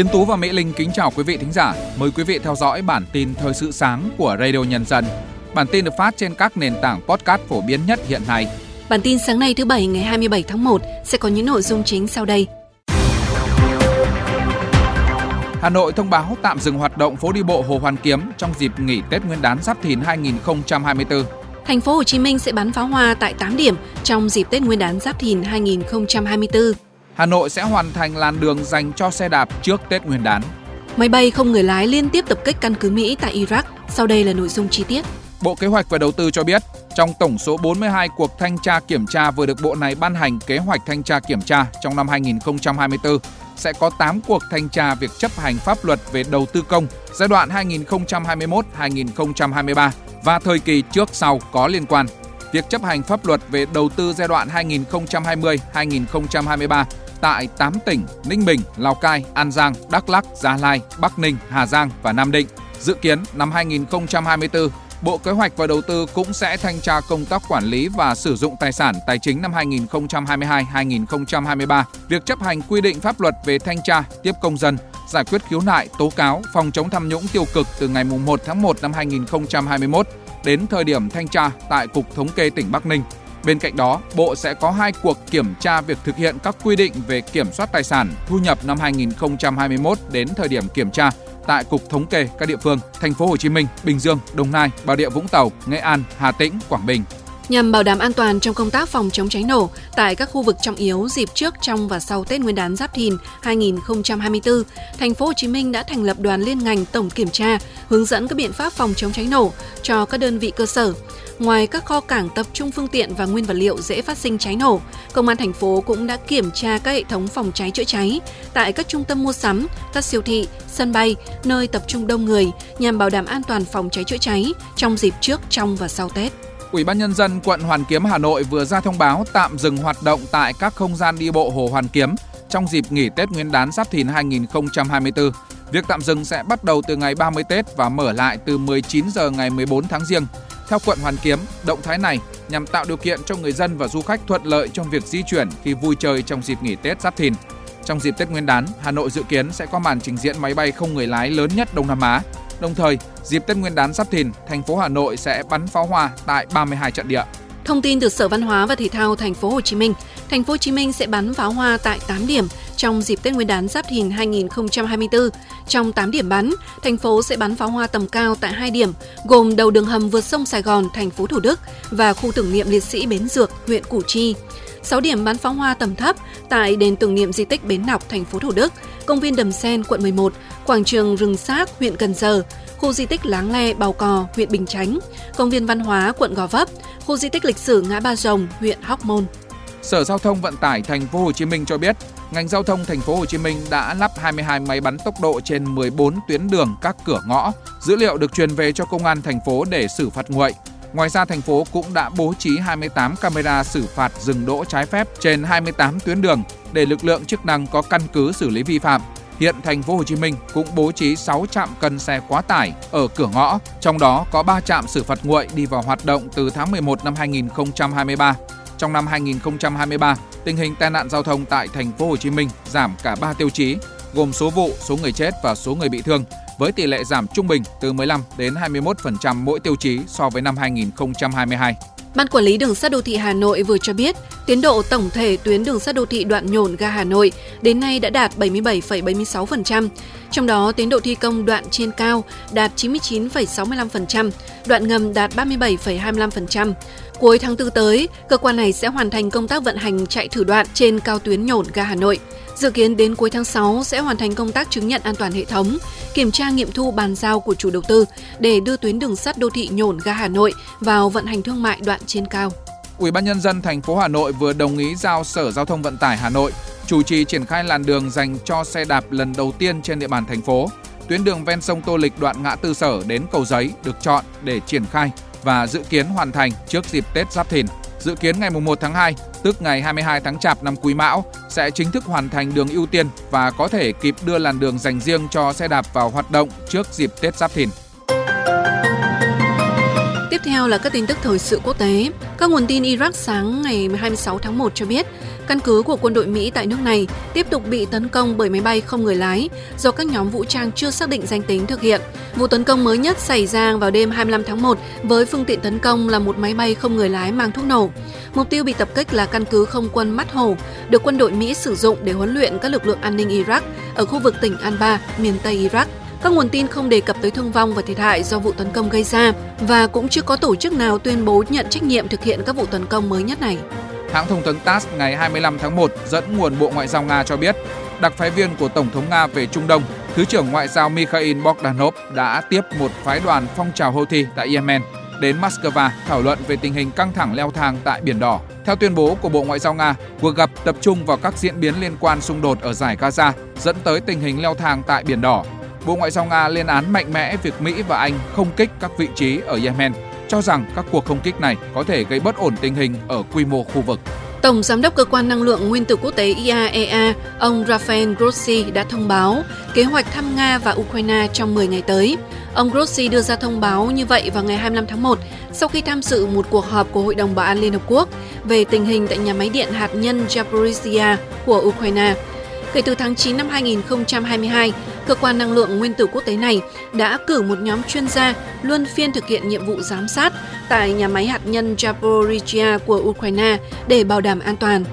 Tiến Tú và Mỹ Linh kính chào quý vị thính giả. Mời quý vị theo dõi bản tin thời sự sáng của Radio Nhân dân. Bản tin được phát trên các nền tảng podcast phổ biến nhất hiện nay. Bản tin sáng nay thứ Bảy ngày 27 tháng 1 sẽ có những nội dung chính sau đây. Hà Nội thông báo tạm dừng hoạt động phố đi bộ Hồ Hoàn Kiếm trong dịp nghỉ Tết Nguyên đán Giáp Thìn 2024. Thành phố Hồ Chí Minh sẽ bắn pháo hoa tại 8 điểm trong dịp Tết Nguyên đán Giáp Thìn 2024. Hà Nội sẽ hoàn thành làn đường dành cho xe đạp trước Tết Nguyên đán. Máy bay không người lái liên tiếp tập kích căn cứ Mỹ tại Iraq. Sau đây là nội dung chi tiết. Bộ Kế hoạch và Đầu tư cho biết, trong tổng số 42 cuộc thanh tra kiểm tra vừa được Bộ này ban hành kế hoạch thanh tra kiểm tra trong năm 2024, sẽ có 8 cuộc thanh tra việc chấp hành pháp luật về đầu tư công giai đoạn 2021-2023 và thời kỳ trước sau có liên quan. Việc chấp hành pháp luật về đầu tư giai đoạn 2020-2023 tại 8 tỉnh Ninh Bình, Lào Cai, An Giang, Đắk Lắk, Gia Lai, Bắc Ninh, Hà Giang và Nam Định. Dự kiến năm 2024, Bộ Kế hoạch và Đầu tư cũng sẽ thanh tra công tác quản lý và sử dụng tài sản tài chính năm 2022-2023, việc chấp hành quy định pháp luật về thanh tra, tiếp công dân, giải quyết khiếu nại, tố cáo, phòng chống tham nhũng tiêu cực từ ngày 1 tháng 1 năm 2021 đến thời điểm thanh tra tại Cục Thống kê tỉnh Bắc Ninh. Bên cạnh đó, Bộ sẽ có hai cuộc kiểm tra việc thực hiện các quy định về kiểm soát tài sản, thu nhập năm 2021 đến thời điểm kiểm tra tại Cục Thống kê các địa phương, thành phố Hồ Chí Minh, Bình Dương, Đồng Nai, Bà Rịa Vũng Tàu, Nghệ An, Hà Tĩnh, Quảng Bình. Nhằm bảo đảm an toàn trong công tác phòng chống cháy nổ tại các khu vực trọng yếu dịp trước, trong và sau Tết Nguyên đán Giáp Thìn 2024, thành phố Hồ Chí Minh đã thành lập đoàn liên ngành tổng kiểm tra, hướng dẫn các biện pháp phòng chống cháy nổ cho các đơn vị cơ sở. Ngoài các kho cảng tập trung phương tiện và nguyên vật liệu dễ phát sinh cháy nổ, công an thành phố cũng đã kiểm tra các hệ thống phòng cháy chữa cháy tại các trung tâm mua sắm, các siêu thị, sân bay, nơi tập trung đông người nhằm bảo đảm an toàn phòng cháy chữa cháy trong dịp trước, trong và sau Tết. Ủy ban nhân dân quận Hoàn Kiếm Hà Nội vừa ra thông báo tạm dừng hoạt động tại các không gian đi bộ Hồ Hoàn Kiếm trong dịp nghỉ Tết Nguyên đán Giáp Thìn 2024. Việc tạm dừng sẽ bắt đầu từ ngày 30 Tết và mở lại từ 19 giờ ngày 14 tháng Giêng. Theo quận Hoàn Kiếm, động thái này nhằm tạo điều kiện cho người dân và du khách thuận lợi trong việc di chuyển khi vui chơi trong dịp nghỉ Tết Giáp Thìn. Trong dịp Tết Nguyên đán, Hà Nội dự kiến sẽ có màn trình diễn máy bay không người lái lớn nhất Đông Nam Á. Đồng thời, dịp Tết Nguyên đán Giáp Thìn, thành phố Hà Nội sẽ bắn pháo hoa tại 32 trận địa. Thông tin từ Sở Văn hóa và Thể thao Thành phố Hồ Chí Minh, Thành phố Hồ Chí Minh sẽ bắn pháo hoa tại 8 điểm trong dịp Tết Nguyên đán Giáp Thìn 2024. Trong 8 điểm bắn, thành phố sẽ bắn pháo hoa tầm cao tại 2 điểm, gồm đầu đường hầm vượt sông Sài Gòn, thành phố Thủ Đức và khu tưởng niệm liệt sĩ Bến Dược, huyện Củ Chi. 6 điểm bắn pháo hoa tầm thấp tại đền tưởng niệm di tích Bến Nọc, thành phố Thủ Đức, công viên Đầm Sen, quận 11, quảng trường Rừng Xác, huyện Cần Giờ, khu di tích Láng Le, Bào Cò, huyện Bình Chánh, công viên văn hóa, quận Gò Vấp, khu di tích lịch sử Ngã Ba Rồng, huyện Hóc Môn. Sở Giao thông Vận tải Thành phố Hồ Chí Minh cho biết, ngành giao thông Thành phố Hồ Chí Minh đã lắp 22 máy bắn tốc độ trên 14 tuyến đường các cửa ngõ. Dữ liệu được truyền về cho công an thành phố để xử phạt nguội. Ngoài ra thành phố cũng đã bố trí 28 camera xử phạt dừng đỗ trái phép trên 28 tuyến đường để lực lượng chức năng có căn cứ xử lý vi phạm. Hiện thành phố Hồ Chí Minh cũng bố trí 6 trạm cân xe quá tải ở cửa ngõ, trong đó có 3 trạm xử phạt nguội đi vào hoạt động từ tháng 11 năm 2023. Trong năm 2023, tình hình tai nạn giao thông tại thành phố Hồ Chí Minh giảm cả 3 tiêu chí, gồm số vụ, số người chết và số người bị thương, với tỷ lệ giảm trung bình từ 15 đến 21% mỗi tiêu chí so với năm 2022. Ban quản lý đường sắt đô thị Hà Nội vừa cho biết, tiến độ tổng thể tuyến đường sắt đô thị đoạn nhổn ga Hà Nội đến nay đã đạt 77,76%, trong đó tiến độ thi công đoạn trên cao đạt 99,65%, đoạn ngầm đạt 37,25%. Cuối tháng 4 tới, cơ quan này sẽ hoàn thành công tác vận hành chạy thử đoạn trên cao tuyến nhổn ga Hà Nội. Dự kiến đến cuối tháng 6 sẽ hoàn thành công tác chứng nhận an toàn hệ thống, kiểm tra nghiệm thu bàn giao của chủ đầu tư để đưa tuyến đường sắt đô thị nhổn ga Hà Nội vào vận hành thương mại đoạn trên cao. Ủy ban nhân dân thành phố Hà Nội vừa đồng ý giao Sở Giao thông Vận tải Hà Nội chủ trì triển khai làn đường dành cho xe đạp lần đầu tiên trên địa bàn thành phố. Tuyến đường ven sông Tô Lịch đoạn ngã tư Sở đến Cầu Giấy được chọn để triển khai và dự kiến hoàn thành trước dịp Tết Giáp Thìn. Dự kiến ngày 1 tháng 2, tức ngày 22 tháng Chạp năm Quý Mão, sẽ chính thức hoàn thành đường ưu tiên và có thể kịp đưa làn đường dành riêng cho xe đạp vào hoạt động trước dịp Tết Giáp Thìn. Tiếp theo là các tin tức thời sự quốc tế. Các nguồn tin Iraq sáng ngày 26 tháng 1 cho biết, căn cứ của quân đội Mỹ tại nước này tiếp tục bị tấn công bởi máy bay không người lái do các nhóm vũ trang chưa xác định danh tính thực hiện. Vụ tấn công mới nhất xảy ra vào đêm 25 tháng 1 với phương tiện tấn công là một máy bay không người lái mang thuốc nổ. Mục tiêu bị tập kích là căn cứ không quân Mắt hồ được quân đội Mỹ sử dụng để huấn luyện các lực lượng an ninh Iraq ở khu vực tỉnh Anbar, miền Tây Iraq. Các nguồn tin không đề cập tới thương vong và thiệt hại do vụ tấn công gây ra và cũng chưa có tổ chức nào tuyên bố nhận trách nhiệm thực hiện các vụ tấn công mới nhất này. Hãng thông tấn TASS ngày 25 tháng 1 dẫn nguồn Bộ Ngoại giao Nga cho biết, đặc phái viên của Tổng thống Nga về Trung Đông, Thứ trưởng Ngoại giao Mikhail Bogdanov đã tiếp một phái đoàn phong trào Houthi tại Yemen đến Moscow thảo luận về tình hình căng thẳng leo thang tại Biển Đỏ. Theo tuyên bố của Bộ Ngoại giao Nga, cuộc gặp tập trung vào các diễn biến liên quan xung đột ở giải Gaza dẫn tới tình hình leo thang tại Biển Đỏ. Bộ Ngoại giao Nga lên án mạnh mẽ việc Mỹ và Anh không kích các vị trí ở Yemen, cho rằng các cuộc không kích này có thể gây bất ổn tình hình ở quy mô khu vực. Tổng Giám đốc Cơ quan Năng lượng Nguyên tử Quốc tế IAEA, ông Rafael Grossi đã thông báo kế hoạch thăm Nga và Ukraine trong 10 ngày tới. Ông Grossi đưa ra thông báo như vậy vào ngày 25 tháng 1 sau khi tham dự một cuộc họp của Hội đồng Bảo an Liên Hợp Quốc về tình hình tại nhà máy điện hạt nhân Zaporizhia của Ukraine. Kể từ tháng 9 năm 2022, cơ quan năng lượng nguyên tử quốc tế này đã cử một nhóm chuyên gia luân phiên thực hiện nhiệm vụ giám sát tại nhà máy hạt nhân Zaporizhia của Ukraine để bảo đảm an toàn.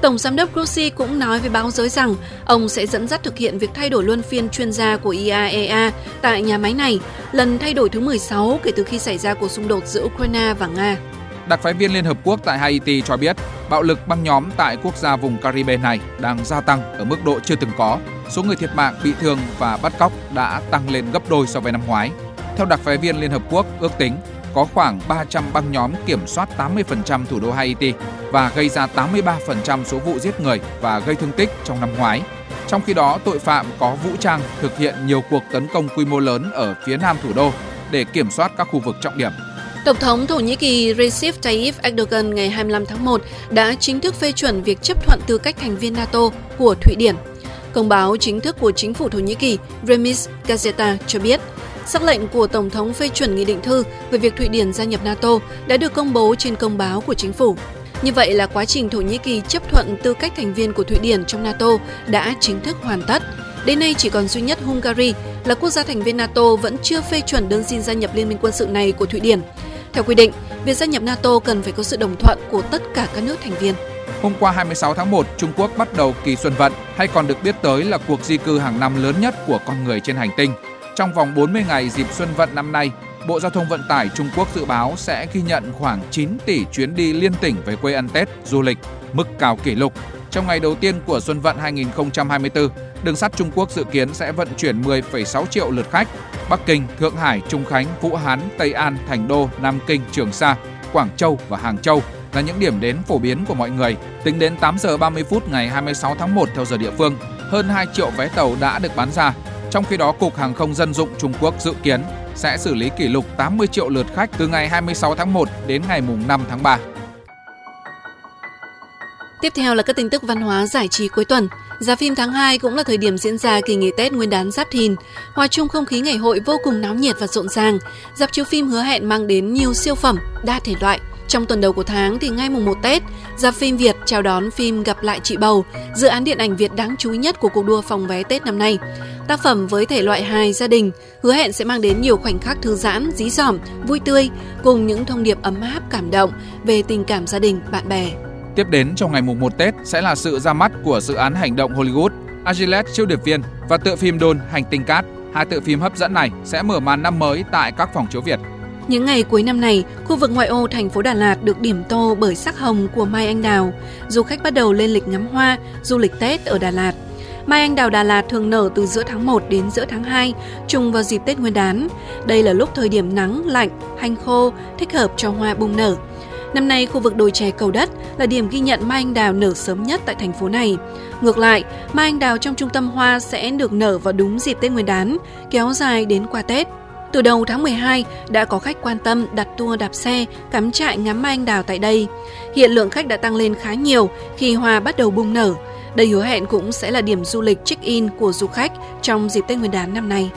Tổng giám đốc Grossi cũng nói với báo giới rằng ông sẽ dẫn dắt thực hiện việc thay đổi luân phiên chuyên gia của IAEA tại nhà máy này, lần thay đổi thứ 16 kể từ khi xảy ra cuộc xung đột giữa Ukraine và Nga. Đặc phái viên Liên Hợp Quốc tại Haiti cho biết, bạo lực băng nhóm tại quốc gia vùng Caribe này đang gia tăng ở mức độ chưa từng có. Số người thiệt mạng, bị thương và bắt cóc đã tăng lên gấp đôi so với năm ngoái. Theo đặc phái viên Liên Hợp Quốc ước tính, có khoảng 300 băng nhóm kiểm soát 80% thủ đô Haiti và gây ra 83% số vụ giết người và gây thương tích trong năm ngoái. Trong khi đó, tội phạm có vũ trang thực hiện nhiều cuộc tấn công quy mô lớn ở phía nam thủ đô để kiểm soát các khu vực trọng điểm. Tổng thống Thổ Nhĩ Kỳ Recep Tayyip Erdogan ngày 25 tháng 1 đã chính thức phê chuẩn việc chấp thuận tư cách thành viên NATO của Thụy Điển. Công báo chính thức của chính phủ Thổ Nhĩ Kỳ Remis Gazeta cho biết, sắc lệnh của Tổng thống phê chuẩn nghị định thư về việc Thụy Điển gia nhập NATO đã được công bố trên công báo của chính phủ. Như vậy là quá trình Thổ Nhĩ Kỳ chấp thuận tư cách thành viên của Thụy Điển trong NATO đã chính thức hoàn tất. Đến nay chỉ còn duy nhất Hungary là quốc gia thành viên NATO vẫn chưa phê chuẩn đơn xin gia nhập liên minh quân sự này của Thụy Điển. Theo quy định, việc gia nhập NATO cần phải có sự đồng thuận của tất cả các nước thành viên. Hôm qua 26 tháng 1, Trung Quốc bắt đầu kỳ xuân vận, hay còn được biết tới là cuộc di cư hàng năm lớn nhất của con người trên hành tinh. Trong vòng 40 ngày dịp xuân vận năm nay, Bộ Giao thông Vận tải Trung Quốc dự báo sẽ ghi nhận khoảng 9 tỷ chuyến đi liên tỉnh về quê ăn Tết, du lịch, mức cao kỷ lục. Trong ngày đầu tiên của Xuân vận 2024, đường sắt Trung Quốc dự kiến sẽ vận chuyển 10,6 triệu lượt khách. Bắc Kinh, Thượng Hải, Trung Khánh, Vũ Hán, Tây An, Thành Đô, Nam Kinh, Trường Sa, Quảng Châu và Hàng Châu là những điểm đến phổ biến của mọi người. Tính đến 8 giờ 30 phút ngày 26 tháng 1 theo giờ địa phương, hơn 2 triệu vé tàu đã được bán ra. Trong khi đó, Cục Hàng không Dân dụng Trung Quốc dự kiến sẽ xử lý kỷ lục 80 triệu lượt khách từ ngày 26 tháng 1 đến ngày 5 tháng 3. Tiếp theo là các tin tức văn hóa giải trí cuối tuần. Giá phim tháng 2 cũng là thời điểm diễn ra kỳ nghỉ Tết Nguyên đán Giáp Thìn. Hòa chung không khí ngày hội vô cùng náo nhiệt và rộn ràng, dạp chiếu phim hứa hẹn mang đến nhiều siêu phẩm, đa thể loại. Trong tuần đầu của tháng thì ngay mùng 1 Tết, dạp phim Việt chào đón phim Gặp lại chị bầu, dự án điện ảnh Việt đáng chú ý nhất của cuộc đua phòng vé Tết năm nay. Tác phẩm với thể loại hài gia đình, hứa hẹn sẽ mang đến nhiều khoảnh khắc thư giãn, dí dỏm, vui tươi cùng những thông điệp ấm áp cảm động về tình cảm gia đình, bạn bè. Tiếp đến trong ngày mùng 1 Tết sẽ là sự ra mắt của dự án hành động Hollywood Agilette siêu điệp viên và tựa phim đồn Hành tinh cát. Hai tựa phim hấp dẫn này sẽ mở màn năm mới tại các phòng chiếu Việt. Những ngày cuối năm này, khu vực ngoại ô thành phố Đà Lạt được điểm tô bởi sắc hồng của Mai Anh Đào. Du khách bắt đầu lên lịch ngắm hoa, du lịch Tết ở Đà Lạt. Mai Anh Đào Đà Lạt thường nở từ giữa tháng 1 đến giữa tháng 2, trùng vào dịp Tết Nguyên đán. Đây là lúc thời điểm nắng, lạnh, hanh khô, thích hợp cho hoa bung nở. Năm nay, khu vực đồi chè cầu đất là điểm ghi nhận mai anh đào nở sớm nhất tại thành phố này. Ngược lại, mai anh đào trong trung tâm hoa sẽ được nở vào đúng dịp Tết Nguyên đán, kéo dài đến qua Tết. Từ đầu tháng 12 đã có khách quan tâm đặt tour đạp xe, cắm trại ngắm mai anh đào tại đây. Hiện lượng khách đã tăng lên khá nhiều khi hoa bắt đầu bung nở. Đây hứa hẹn cũng sẽ là điểm du lịch check-in của du khách trong dịp Tết Nguyên đán năm nay.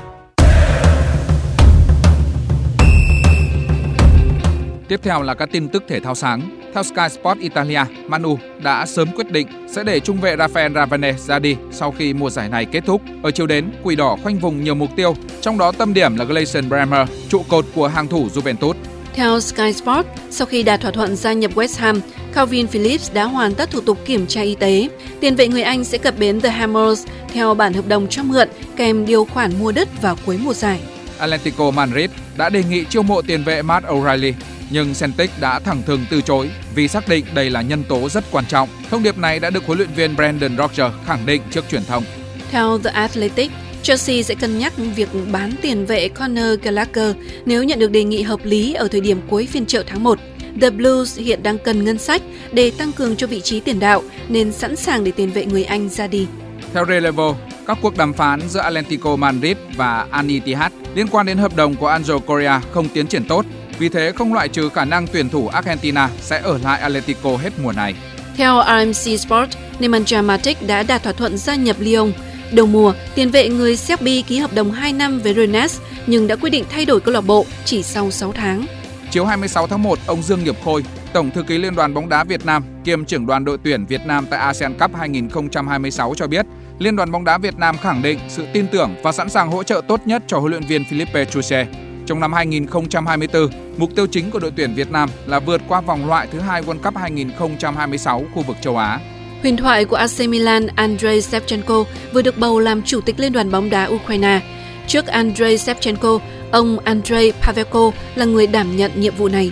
Tiếp theo là các tin tức thể thao sáng. Theo Sky Sport Italia, Manu đã sớm quyết định sẽ để trung vệ Rafael Ravane ra đi sau khi mùa giải này kết thúc. Ở chiều đến, Quỷ Đỏ khoanh vùng nhiều mục tiêu, trong đó tâm điểm là Gleison Bremer, trụ cột của hàng thủ Juventus. Theo Sky Sport, sau khi đạt thỏa thuận gia nhập West Ham, Calvin Phillips đã hoàn tất thủ tục kiểm tra y tế. Tiền vệ người Anh sẽ cập bến The Hammers theo bản hợp đồng cho mượn kèm điều khoản mua đất vào cuối mùa giải. Atlético Madrid đã đề nghị chiêu mộ tiền vệ Matt O'Reilly, nhưng Celtic đã thẳng thừng từ chối vì xác định đây là nhân tố rất quan trọng. Thông điệp này đã được huấn luyện viên Brandon Rodgers khẳng định trước truyền thông. Theo The Athletic, Chelsea sẽ cân nhắc việc bán tiền vệ Conor Gallagher nếu nhận được đề nghị hợp lý ở thời điểm cuối phiên chợ tháng 1. The Blues hiện đang cần ngân sách để tăng cường cho vị trí tiền đạo nên sẵn sàng để tiền vệ người Anh ra đi. Theo Relevo, các cuộc đàm phán giữa Atlético Madrid và Al Ittihad liên quan đến hợp đồng của Angel Correa không tiến triển tốt, vì thế không loại trừ khả năng tuyển thủ Argentina sẽ ở lại Atletico hết mùa này. Theo RMC Sport, Nemanja Matic đã đạt thỏa thuận gia nhập Lyon. Đầu mùa, tiền vệ người Serbia ký hợp đồng 2 năm với Rennes nhưng đã quyết định thay đổi câu lạc bộ chỉ sau 6 tháng. Chiều 26 tháng 1, ông Dương Nghiệp Khôi, Tổng thư ký Liên đoàn bóng đá Việt Nam kiêm trưởng đoàn đội tuyển Việt Nam tại ASEAN Cup 2026 cho biết, Liên đoàn bóng đá Việt Nam khẳng định sự tin tưởng và sẵn sàng hỗ trợ tốt nhất cho huấn luyện viên Philippe Chuche. Trong năm 2024, mục tiêu chính của đội tuyển Việt Nam là vượt qua vòng loại thứ hai World Cup 2026 khu vực châu Á. Huyền thoại của AC Milan Andrei Shevchenko vừa được bầu làm chủ tịch Liên đoàn bóng đá Ukraine. Trước Andrei Shevchenko, ông Andrei Pavelko là người đảm nhận nhiệm vụ này.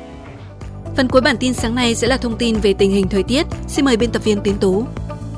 Phần cuối bản tin sáng nay sẽ là thông tin về tình hình thời tiết. Xin mời biên tập viên Tiến Tú.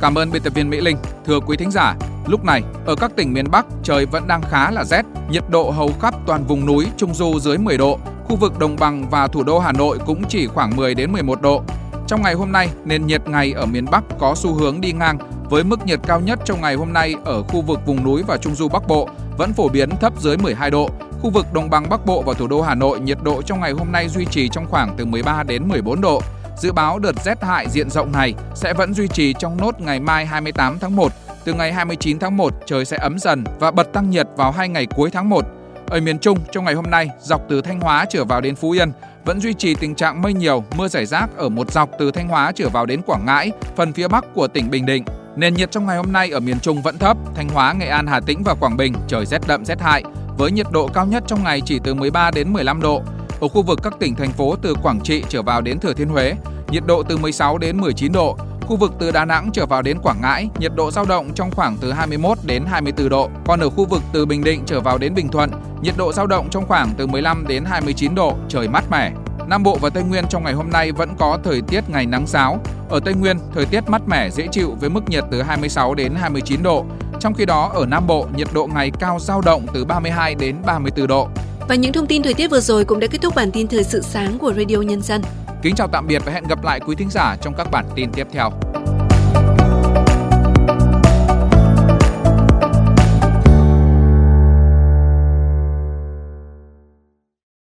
Cảm ơn biên tập viên Mỹ Linh. Thưa quý thính giả, lúc này ở các tỉnh miền Bắc trời vẫn đang khá là rét, nhiệt độ hầu khắp toàn vùng núi trung du dưới 10 độ, khu vực đồng bằng và thủ đô Hà Nội cũng chỉ khoảng 10 đến 11 độ. Trong ngày hôm nay, nền nhiệt ngày ở miền Bắc có xu hướng đi ngang với mức nhiệt cao nhất trong ngày hôm nay ở khu vực vùng núi và trung du Bắc Bộ vẫn phổ biến thấp dưới 12 độ. Khu vực đồng bằng Bắc Bộ và thủ đô Hà Nội nhiệt độ trong ngày hôm nay duy trì trong khoảng từ 13 đến 14 độ. Dự báo đợt rét hại diện rộng này sẽ vẫn duy trì trong nốt ngày mai 28 tháng 1. Từ ngày 29 tháng 1 trời sẽ ấm dần và bật tăng nhiệt vào hai ngày cuối tháng 1. Ở miền Trung trong ngày hôm nay dọc từ Thanh Hóa trở vào đến Phú Yên vẫn duy trì tình trạng mây nhiều, mưa rải rác ở một dọc từ Thanh Hóa trở vào đến Quảng Ngãi, phần phía bắc của tỉnh Bình Định. Nền nhiệt trong ngày hôm nay ở miền Trung vẫn thấp, Thanh Hóa, Nghệ An, Hà Tĩnh và Quảng Bình trời rét đậm rét hại, với nhiệt độ cao nhất trong ngày chỉ từ 13 đến 15 độ. Ở khu vực các tỉnh thành phố từ Quảng Trị trở vào đến Thừa Thiên Huế, nhiệt độ từ 16 đến 19 độ. Khu vực từ Đà Nẵng trở vào đến Quảng Ngãi, nhiệt độ dao động trong khoảng từ 21 đến 24 độ. Còn ở khu vực từ Bình Định trở vào đến Bình Thuận, nhiệt độ dao động trong khoảng từ 15 đến 29 độ, trời mát mẻ. Nam Bộ và Tây Nguyên trong ngày hôm nay vẫn có thời tiết ngày nắng giáo. Ở Tây Nguyên, thời tiết mát mẻ dễ chịu với mức nhiệt từ 26 đến 29 độ. Trong khi đó, ở Nam Bộ, nhiệt độ ngày cao dao động từ 32 đến 34 độ. Và những thông tin thời tiết vừa rồi cũng đã kết thúc bản tin thời sự sáng của Radio Nhân dân. Kính chào tạm biệt và hẹn gặp lại quý thính giả trong các bản tin tiếp theo.